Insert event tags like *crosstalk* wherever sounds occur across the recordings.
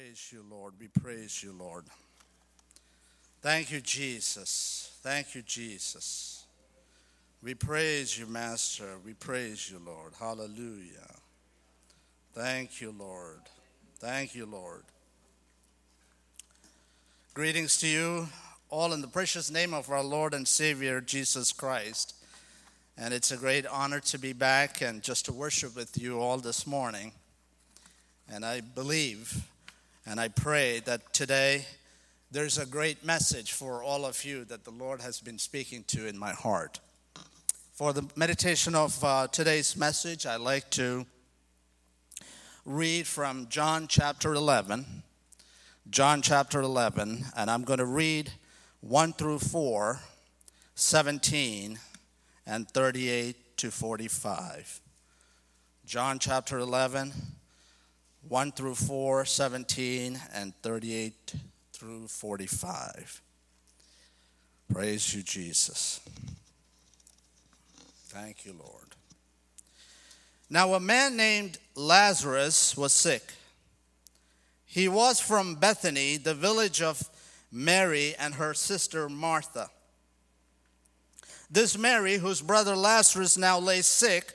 praise you, Lord. We praise you, Lord. Thank you, Jesus. Thank you, Jesus. We praise you, Master. We praise you, Lord. Hallelujah. Thank you, Lord. Thank you, Lord. Greetings to you, all in the precious name of our Lord and Savior, Jesus Christ. And it's a great honor to be back and just to worship with you all this morning. And I believe and I pray that today there's a great message for all of you that the Lord has been speaking to in my heart. For the meditation of uh, today's message, I like to read from John chapter 11. John chapter 11, and I'm going to read 1 through 4, 17, and 38 to 45. John chapter 11, 1 through 4, 17, and 38 through 45. Praise you, Jesus. Thank you, Lord. Now, a man named Lazarus was sick. He was from Bethany, the village of Mary and her sister Martha. This Mary, whose brother Lazarus now lay sick,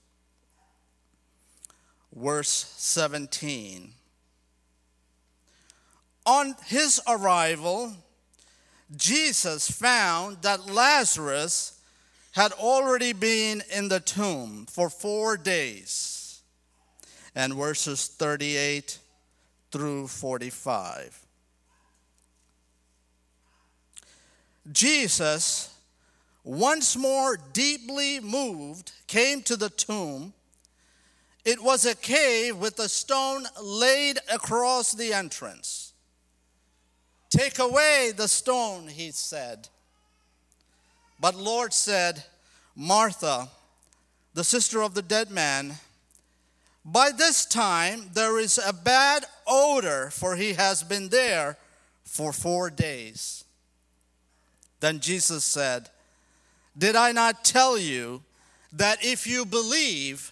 verse 17. On his arrival, Jesus found that Lazarus had already been in the tomb for four days. And verses 38 through 45. Jesus, once more deeply moved, came to the tomb it was a cave with a stone laid across the entrance. Take away the stone, he said. But Lord said, Martha, the sister of the dead man, by this time there is a bad odor, for he has been there for four days. Then Jesus said, Did I not tell you that if you believe,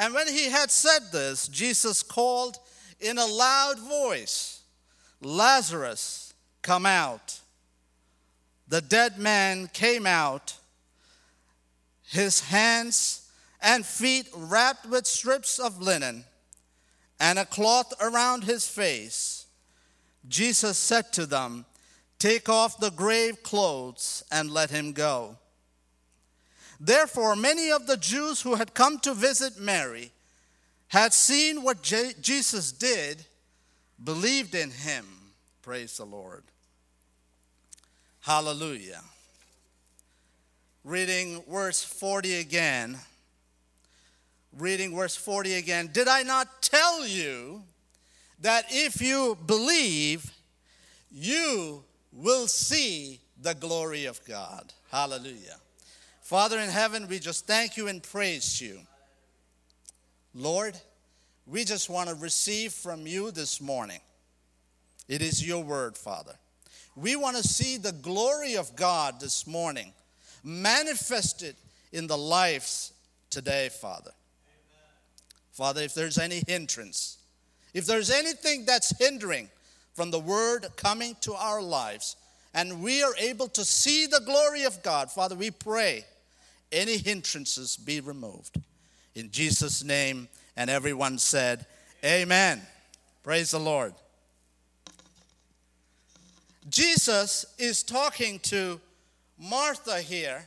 And when he had said this, Jesus called in a loud voice, Lazarus, come out. The dead man came out, his hands and feet wrapped with strips of linen and a cloth around his face. Jesus said to them, Take off the grave clothes and let him go. Therefore, many of the Jews who had come to visit Mary had seen what Jesus did, believed in him. Praise the Lord. Hallelujah. Reading verse 40 again. Reading verse 40 again. Did I not tell you that if you believe, you will see the glory of God? Hallelujah. Father in heaven, we just thank you and praise you. Lord, we just want to receive from you this morning. It is your word, Father. We want to see the glory of God this morning manifested in the lives today, Father. Father, if there's any hindrance, if there's anything that's hindering from the word coming to our lives, and we are able to see the glory of God, Father, we pray any hindrances be removed. In Jesus' name, and everyone said, Amen. Praise the Lord. Jesus is talking to Martha here,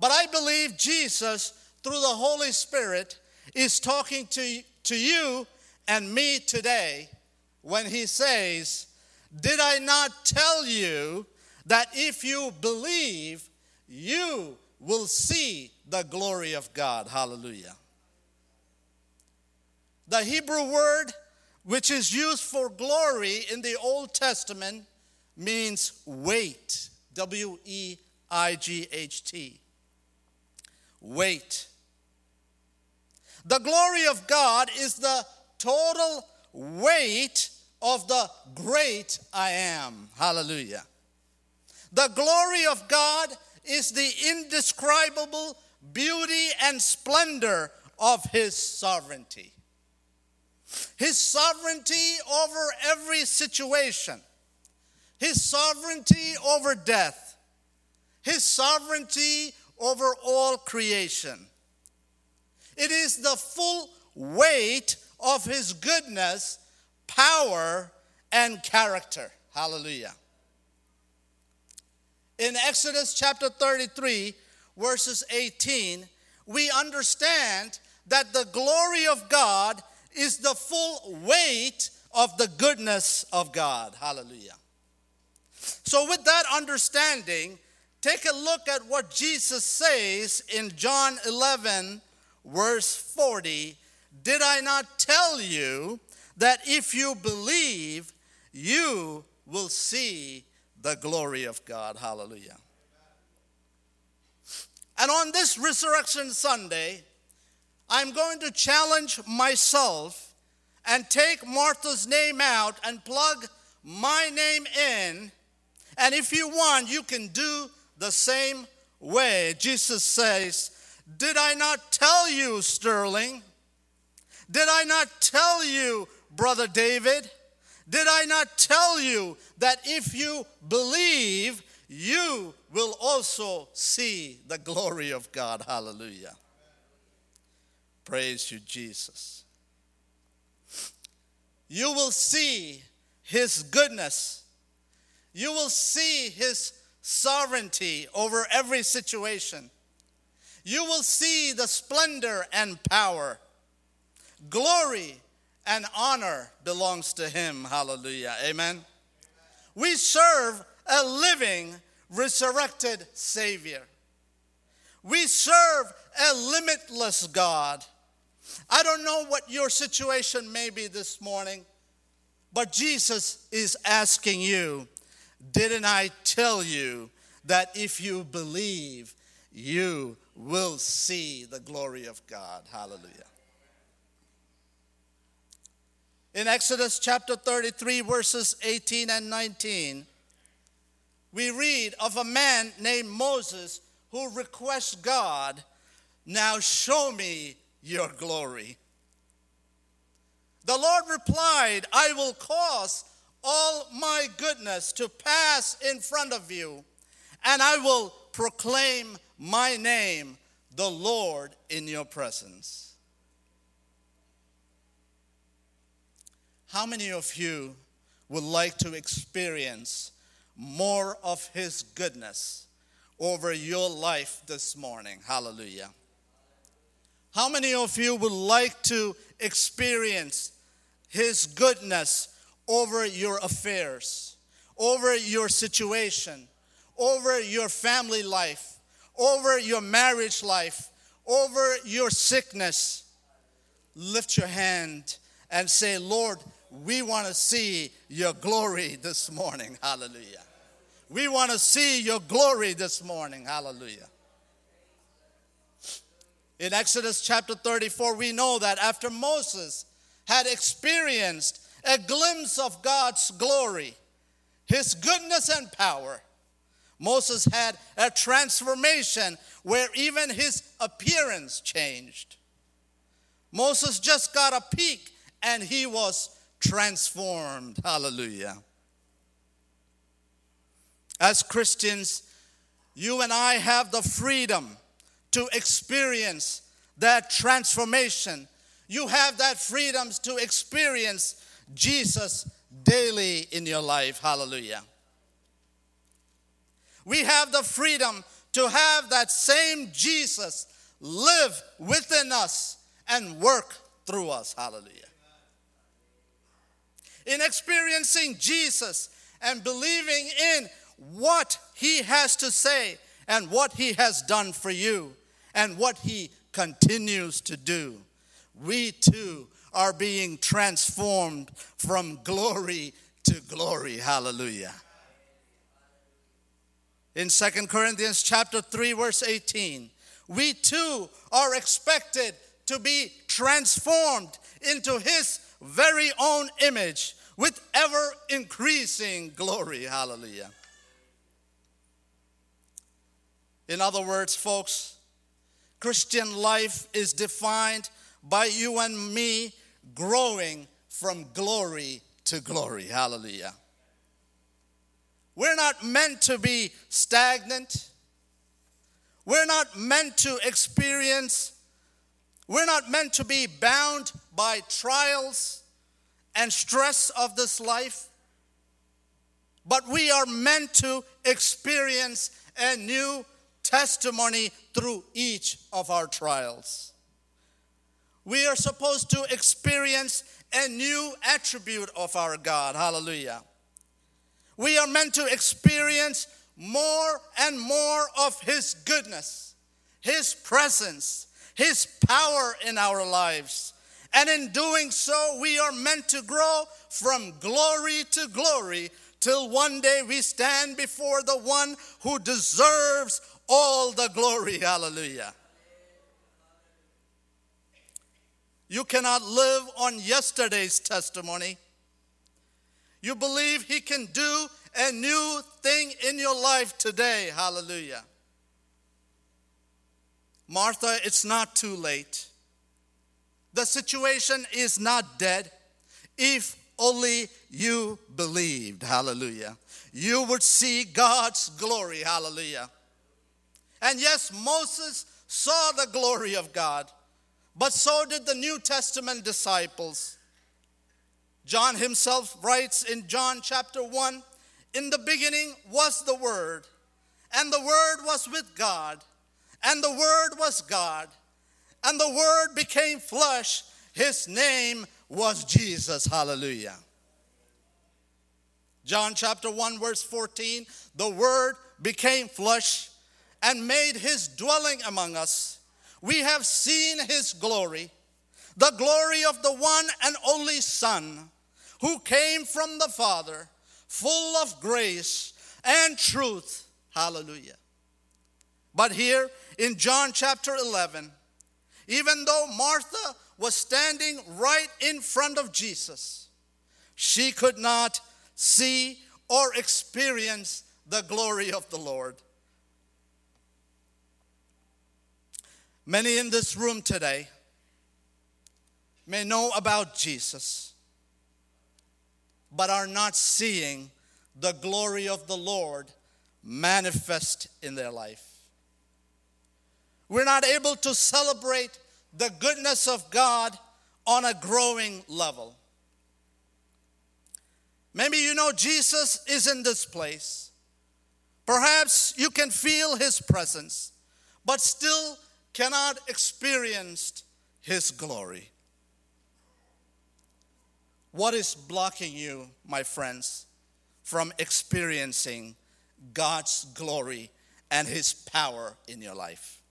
but I believe Jesus, through the Holy Spirit, is talking to, to you and me today when he says, Did I not tell you that if you believe, you will see the glory of God? Hallelujah. The Hebrew word which is used for glory in the Old Testament means weight. W E I G H T. Weight. The glory of God is the total weight of the great I am. Hallelujah. The glory of God is the indescribable beauty and splendor of His sovereignty. His sovereignty over every situation, His sovereignty over death, His sovereignty over all creation. It is the full weight of His goodness, power, and character. Hallelujah. In Exodus chapter 33, verses 18, we understand that the glory of God is the full weight of the goodness of God. Hallelujah. So, with that understanding, take a look at what Jesus says in John 11, verse 40. Did I not tell you that if you believe, you will see the glory of God? Hallelujah. And on this Resurrection Sunday, I'm going to challenge myself and take Martha's name out and plug my name in. And if you want, you can do the same way. Jesus says, Did I not tell you, Sterling? Did I not tell you, Brother David? Did I not tell you that if you believe, you will also see the glory of God? Hallelujah. Praise you, Jesus. You will see his goodness. You will see his sovereignty over every situation. You will see the splendor and power. Glory and honor belongs to him. Hallelujah. Amen. We serve a living, resurrected Savior. We serve a limitless God. I don't know what your situation may be this morning, but Jesus is asking you, Didn't I tell you that if you believe, you will see the glory of God? Hallelujah. In Exodus chapter 33, verses 18 and 19, we read of a man named Moses who requests God, Now show me your glory. The Lord replied, I will cause all my goodness to pass in front of you, and I will proclaim my name, the Lord, in your presence. How many of you would like to experience more of His goodness over your life this morning? Hallelujah. How many of you would like to experience His goodness over your affairs, over your situation, over your family life, over your marriage life, over your sickness? Lift your hand and say, Lord, we want to see your glory this morning. Hallelujah. We want to see your glory this morning. Hallelujah. In Exodus chapter 34, we know that after Moses had experienced a glimpse of God's glory, his goodness and power, Moses had a transformation where even his appearance changed. Moses just got a peek and he was transformed. Hallelujah. As Christians, you and I have the freedom to experience that transformation. You have that freedom to experience Jesus daily in your life. Hallelujah. We have the freedom to have that same Jesus live within us and work through us. Hallelujah. In experiencing Jesus and believing in what he has to say and what he has done for you and what he continues to do, we too are being transformed from glory to glory. Hallelujah. In Second Corinthians chapter 3 verse 18, we too are expected to be transformed into his very own image with ever increasing glory. Hallelujah. In other words, folks, Christian life is defined by you and me growing from glory to glory. Hallelujah. We're not meant to be stagnant. We're not meant to experience, we're not meant to be bound by trials and stress of this life, but we are meant to experience a new testimony through each of our trials. We are supposed to experience a new attribute of our God. Hallelujah. We are meant to experience more and more of His goodness, His presence, His power in our lives. And in doing so, we are meant to grow from glory to glory till one day we stand before the one who deserves all the glory. *laughs* Hallelujah. You cannot live on yesterday's testimony. You believe He can do a new thing in your life today. Hallelujah. Martha, it's not too late. The situation is not dead. If only you believed, hallelujah, you would see God's glory, hallelujah. And yes, Moses saw the glory of God, but so did the New Testament disciples. John himself writes in John chapter 1 In the beginning was the Word, and the Word was with God, and the Word was God, and the Word became flesh. His name was Jesus. Hallelujah. John chapter 1, verse 14 The Word became flesh and made his dwelling among us. We have seen his glory, the glory of the one and only Son who came from the Father, full of grace and truth. Hallelujah. But here in John chapter 11, even though Martha was standing right in front of Jesus, she could not see or experience the glory of the Lord. Many in this room today may know about Jesus, but are not seeing the glory of the Lord manifest in their life. We're not able to celebrate the goodness of God on a growing level. Maybe you know Jesus is in this place. Perhaps you can feel his presence, but still cannot experience his glory. What is blocking you, my friends, from experiencing God's glory and his power in your life?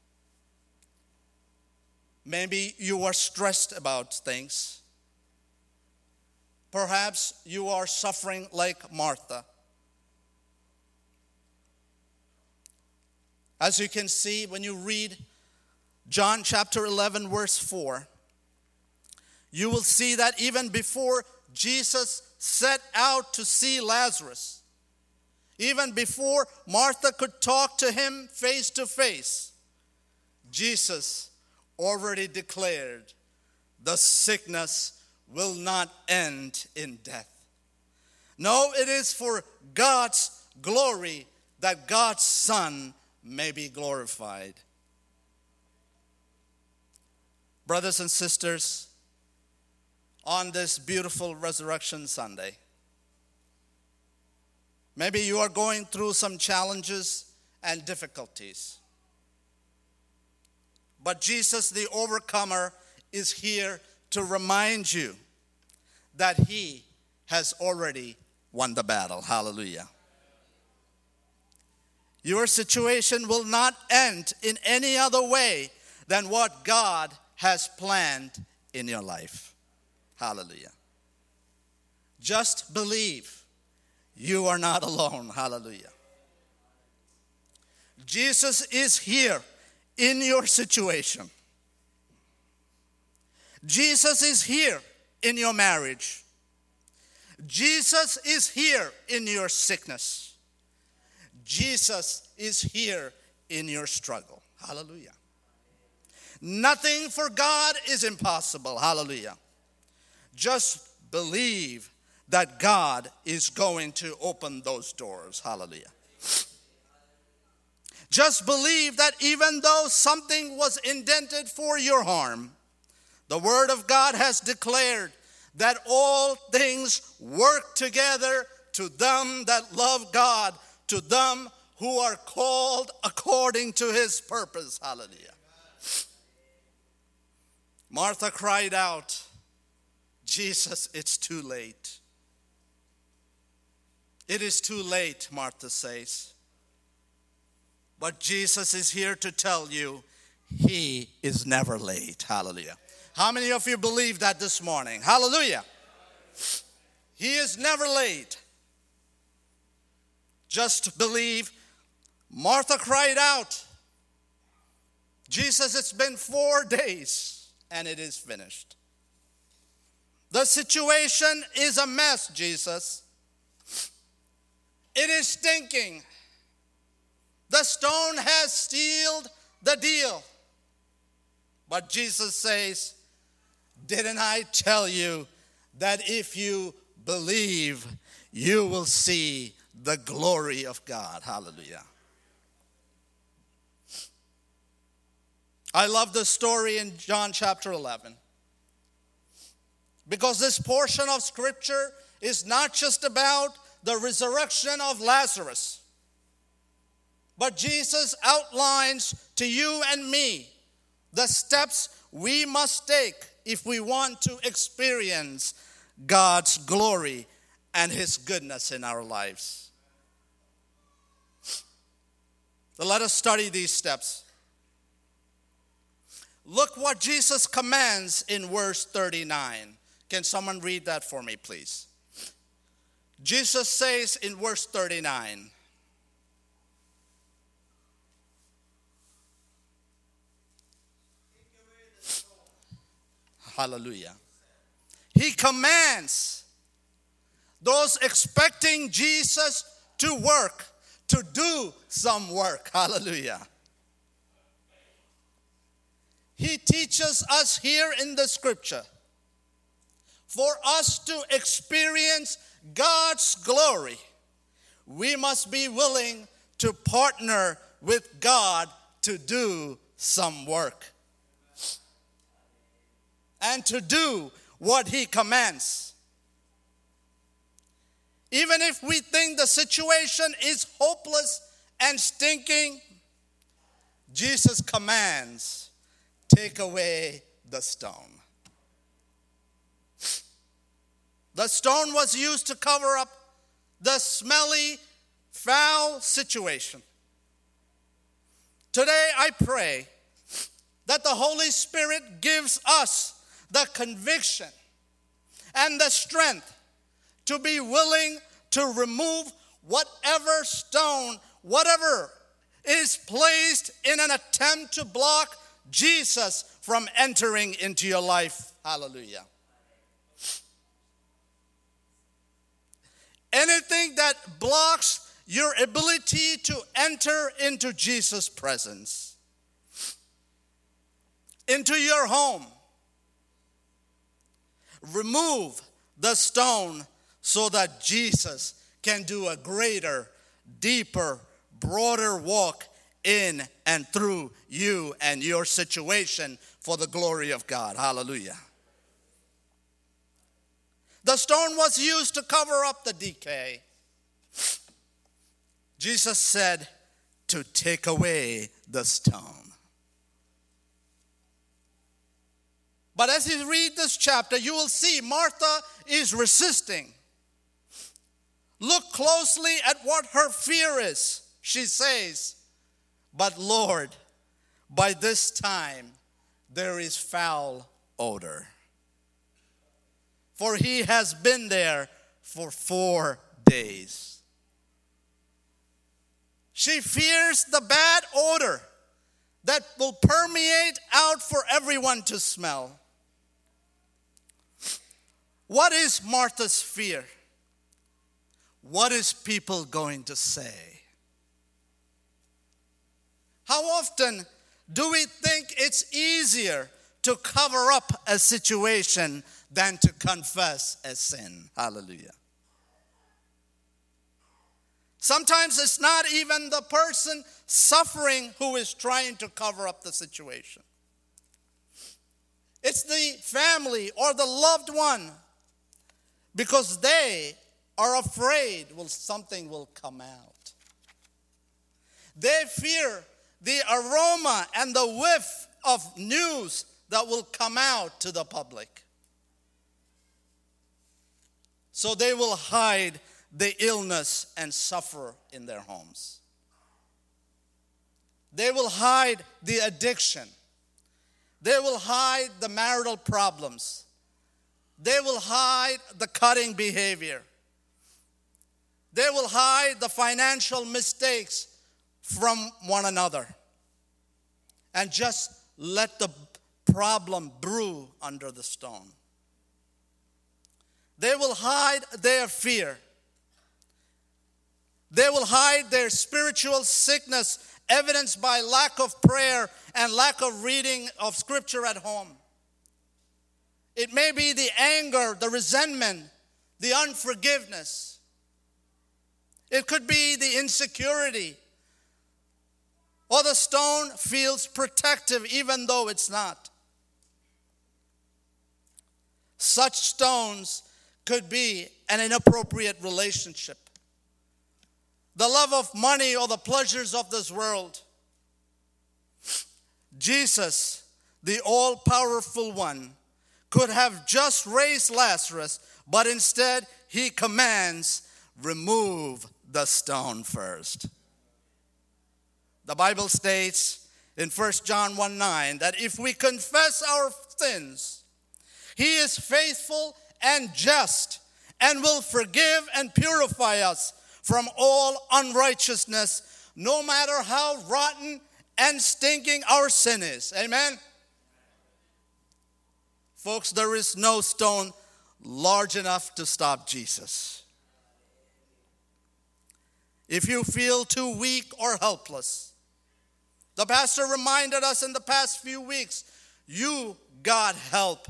Maybe you are stressed about things. Perhaps you are suffering like Martha. As you can see when you read John chapter 11, verse 4, you will see that even before Jesus set out to see Lazarus, even before Martha could talk to him face to face, Jesus already declared the sickness will not end in death. No, it is for God's glory that God's Son may be glorified. Brothers and sisters, on this beautiful Resurrection Sunday. Maybe you are going through some challenges and difficulties. But Jesus, the overcomer, is here to remind you that he has already won the battle. Hallelujah. Your situation will not end in any other way than what God has planned in your life. Hallelujah. Just believe you are not alone. Hallelujah. Jesus is here in your situation. Jesus is here in your marriage. Jesus is here in your sickness. Jesus is here in your struggle. Hallelujah. Nothing for God is impossible. Hallelujah. Just believe that God is going to open those doors. Hallelujah. Just believe that even though something was indented for your harm, the Word of God has declared that all things work together to them that love God, to them who are called according to His purpose. Hallelujah. Martha cried out, Jesus, it's too late. It is too late, Martha says. But Jesus is here to tell you he is never late. Hallelujah. How many of you believe that this morning? Hallelujah. He is never late. Just believe. Martha cried out, Jesus, it's been four days and it is finished. The situation is a mess, Jesus. It is stinking. The stone has sealed the deal. But Jesus says, Didn't I tell you that if you believe, you will see the glory of God? Hallelujah. I love the story in John chapter 11. Because this portion of scripture is not just about the resurrection of Lazarus, but Jesus outlines to you and me the steps we must take if we want to experience God's glory and His goodness in our lives. So let us study these steps. Look what Jesus commands in verse 39. Can someone read that for me, please? Jesus says in verse 39 Hallelujah. He commands those expecting Jesus to work, to do some work. Hallelujah. He teaches us here in the scripture for us to experience God's glory, we must be willing to partner with God to do some work and to do what He commands. Even if we think the situation is hopeless and stinking, Jesus commands take away the stone. The stone was used to cover up the smelly, foul situation. Today, I pray that the Holy Spirit gives us the conviction and the strength to be willing to remove whatever stone, whatever is placed in an attempt to block Jesus from entering into your life. Hallelujah. anything that blocks your ability to enter into Jesus' presence, into your home. Remove the stone so that Jesus can do a greater, deeper, broader walk in and through you and your situation for the glory of God. Hallelujah. The stone was used to cover up the decay. Jesus said to take away the stone. But as you read this chapter, you will see Martha is resisting. Look closely at what her fear is. She says, But Lord, by this time there is foul odor. For he has been there for four days. She fears the bad odor that will permeate out for everyone to smell. What is Martha's fear? What is people going to say? How often do we think it's easier to cover up a situation than to confess a sin? Hallelujah. Sometimes it's not even the person suffering who is trying to cover up the situation. It's the family or the loved one because they are afraid will something will come out. They fear the aroma and the whiff of news that will come out to the public. So they will hide the illness and suffer in their homes. They will hide the addiction. They will hide the marital problems. They will hide the cutting behavior. They will hide the financial mistakes from one another and just let the problem brew under the stone. They will hide their fear. They will hide their spiritual sickness, evidenced by lack of prayer and lack of reading of scripture at home. It may be the anger, the resentment, the unforgiveness. It could be the insecurity. Or the stone feels protective even though it's not. Such stones could be an inappropriate relationship. The love of money or the pleasures of this world. Jesus, the all powerful one, could have just raised Lazarus, but instead he commands, remove the stone first. The Bible states in 1 John 1 9 that if we confess our sins, he is faithful and just and will forgive and purify us from all unrighteousness, no matter how rotten and stinking our sin is. Amen. Folks, there is no stone large enough to stop Jesus. If you feel too weak or helpless, the pastor reminded us in the past few weeks you got help.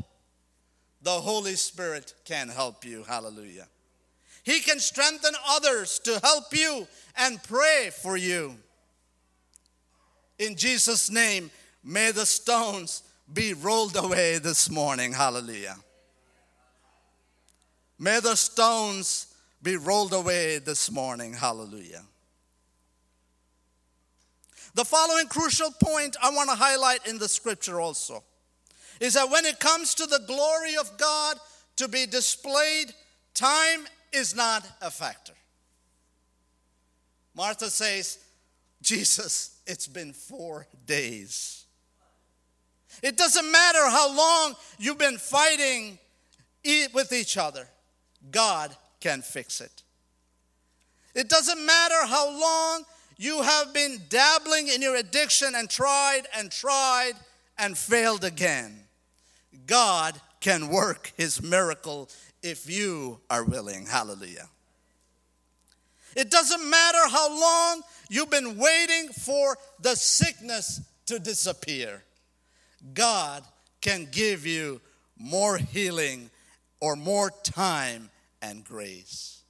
The Holy Spirit can help you. Hallelujah. He can strengthen others to help you and pray for you. In Jesus' name, may the stones be rolled away this morning. Hallelujah. May the stones be rolled away this morning. Hallelujah. The following crucial point I want to highlight in the scripture also is that when it comes to the glory of God to be displayed, time is not a factor. Martha says, Jesus, it's been four days. It doesn't matter how long you've been fighting with each other, God can fix it. It doesn't matter how long you have been dabbling in your addiction and tried and tried and failed again. God can work his miracle if you are willing. Hallelujah. It doesn't matter how long you've been waiting for the sickness to disappear. God can give you more healing or more time and grace.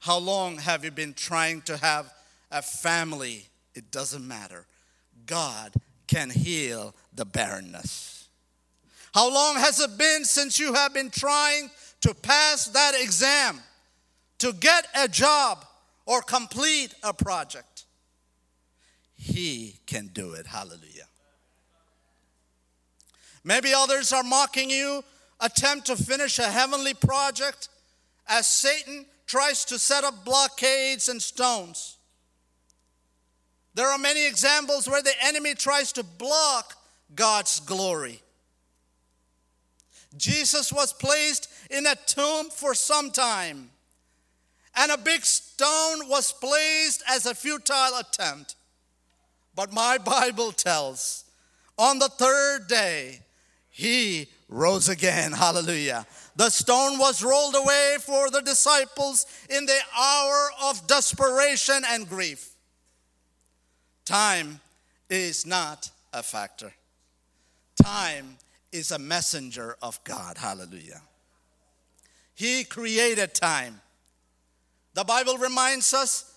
How long have you been trying to have a family? It doesn't matter. God can heal the barrenness. How long has it been since you have been trying to pass that exam, to get a job, or complete a project? He can do it. Hallelujah. Maybe others are mocking you, attempt to finish a heavenly project as Satan tries to set up blockades and stones. There are many examples where the enemy tries to block God's glory. Jesus was placed in a tomb for some time, and a big stone was placed as a futile attempt. But my *laughs* Bible tells on the third day, he rose again. Hallelujah. The stone was rolled away for the disciples in the hour of desperation and grief. Time is not a factor, time is a messenger of God. Hallelujah. He created time. The Bible reminds us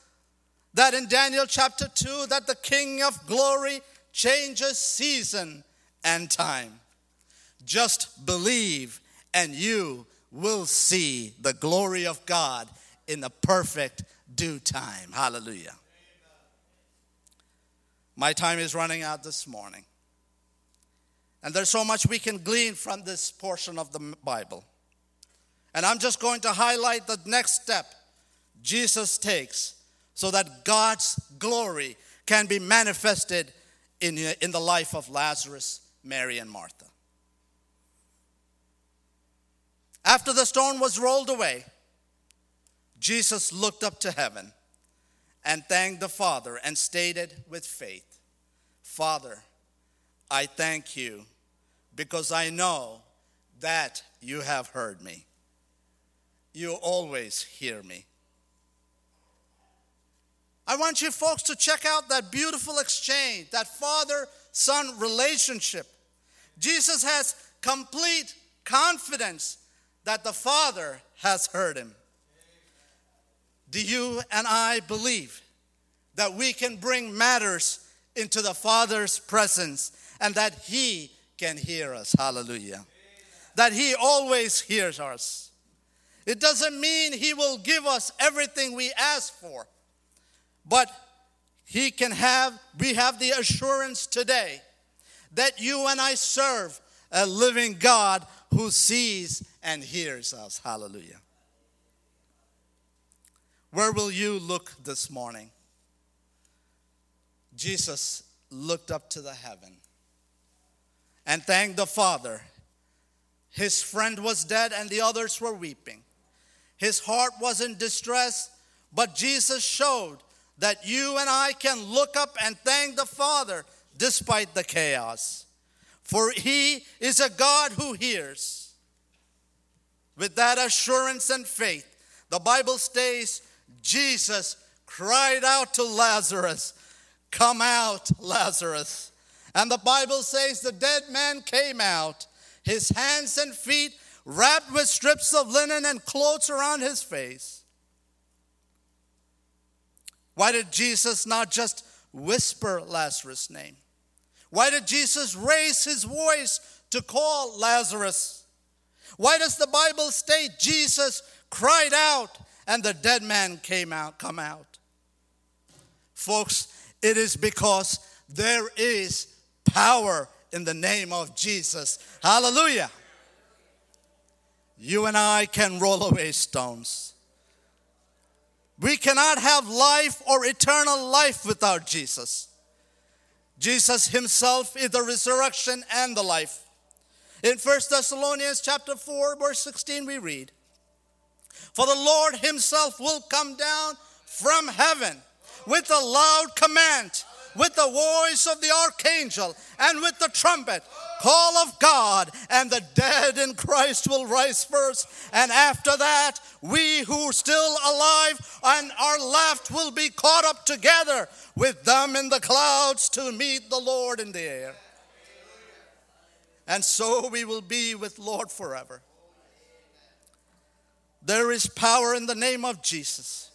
that in Daniel chapter 2 that the king of glory changes season and time. Just believe and you will see the glory of God in the perfect due time. Hallelujah. My time is running out this morning. And there's so much we can glean from this portion of the Bible. And I'm just going to highlight the next step Jesus takes so that God's glory can be manifested in, in the life of Lazarus, Mary, and Martha. After the stone was rolled away, Jesus looked up to heaven and thanked the Father and stated with faith, Father, I thank you because I know that you have heard me. You always hear me. I want you folks to check out that beautiful exchange, that father son relationship. Jesus has complete confidence that the Father has heard him. Do you and I believe that we can bring matters into the Father's presence and that He can hear us? Hallelujah. That He always hears us. It doesn't mean He will give us everything we ask for, but He can have, we have the assurance today that you and I serve a living God who sees and hears us. Hallelujah. Where will you look this morning? Jesus looked up to the heaven and thanked the Father. His friend was dead and the others were weeping. His heart was in distress, but Jesus showed that you and I can look up and thank the Father despite the chaos. For he is a God who hears. With that assurance and faith, the Bible states Jesus cried out to Lazarus, Come out, Lazarus. And the Bible says the dead man came out, his hands and feet wrapped with strips of linen and clothes around his face. Why did Jesus not just whisper Lazarus' name? Why did Jesus raise his voice to call Lazarus? Why does the Bible state Jesus cried out and the dead man came out, come out? Folks, it is because there is power in the name of Jesus. Hallelujah. You and I can roll away stones. We cannot have life or eternal life without Jesus. Jesus himself is the resurrection and the life. In 1 Thessalonians chapter 4 verse 16 we read, For the Lord himself will come down from heaven with a loud command, with the voice of the archangel and with the trumpet call of God, and the dead in Christ will rise first. And after that, we who are still alive and are left will be caught up together with them in the clouds to meet the Lord in the air. And so we will be with Lord forever. There is power in the name of Jesus.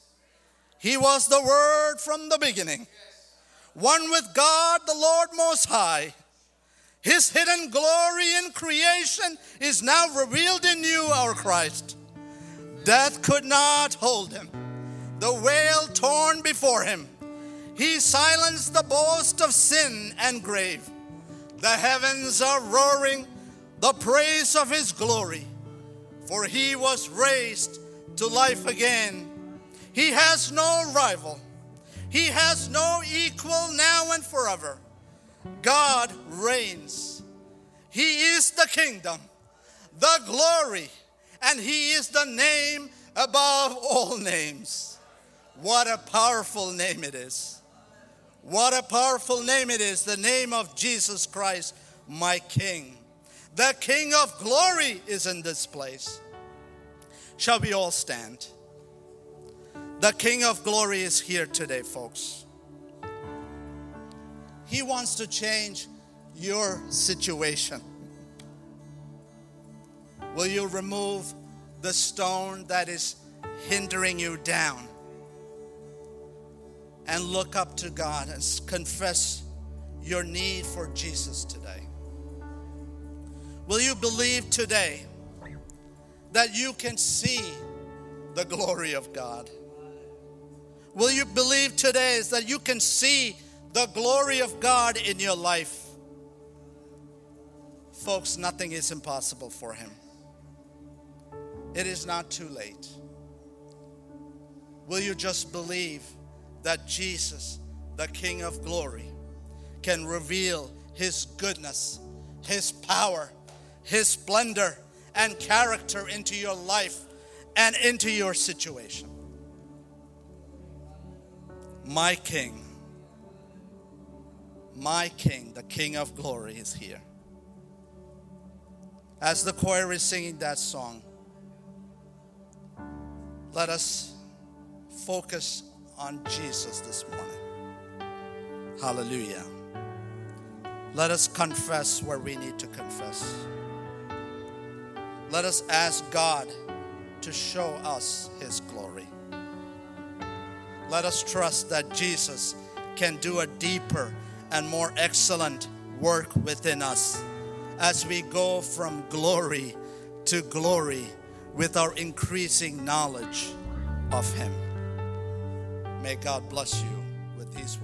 He was the Word from the beginning, one with God, the Lord Most High. His hidden glory in creation is now revealed in you, our Christ. Death could not hold him, the veil torn before him. He silenced the boast of sin and grave. The heavens are roaring the praise of his glory, for he was raised to life again. He has no rival, he has no equal now and forever. God reigns. He is the kingdom, the glory, and He is the name above all names. What a powerful name it is. What a powerful name it is, the name of Jesus Christ, my King. The King of glory is in this place. Shall we all stand? The King of glory is here today, folks. He wants to change your situation. Will you remove the stone that is hindering you down? And look up to God and confess your need for Jesus today. Will you believe today that you can see the glory of God? Will you believe today is that you can see the glory of God in your life? Folks, nothing is impossible for Him. It is not too late. Will you just believe that Jesus, the King of glory, can reveal His goodness, His power, His splendor, and character into your life and into your situation? My King, my King, the King of glory, is here. As the choir is singing that song, let us focus on Jesus this morning. Hallelujah. Let us confess where we need to confess. Let us ask God to show us His glory. Let us trust that Jesus can do a deeper and more excellent work within us as we go from glory to glory with our increasing knowledge of Him. May God bless you with these words.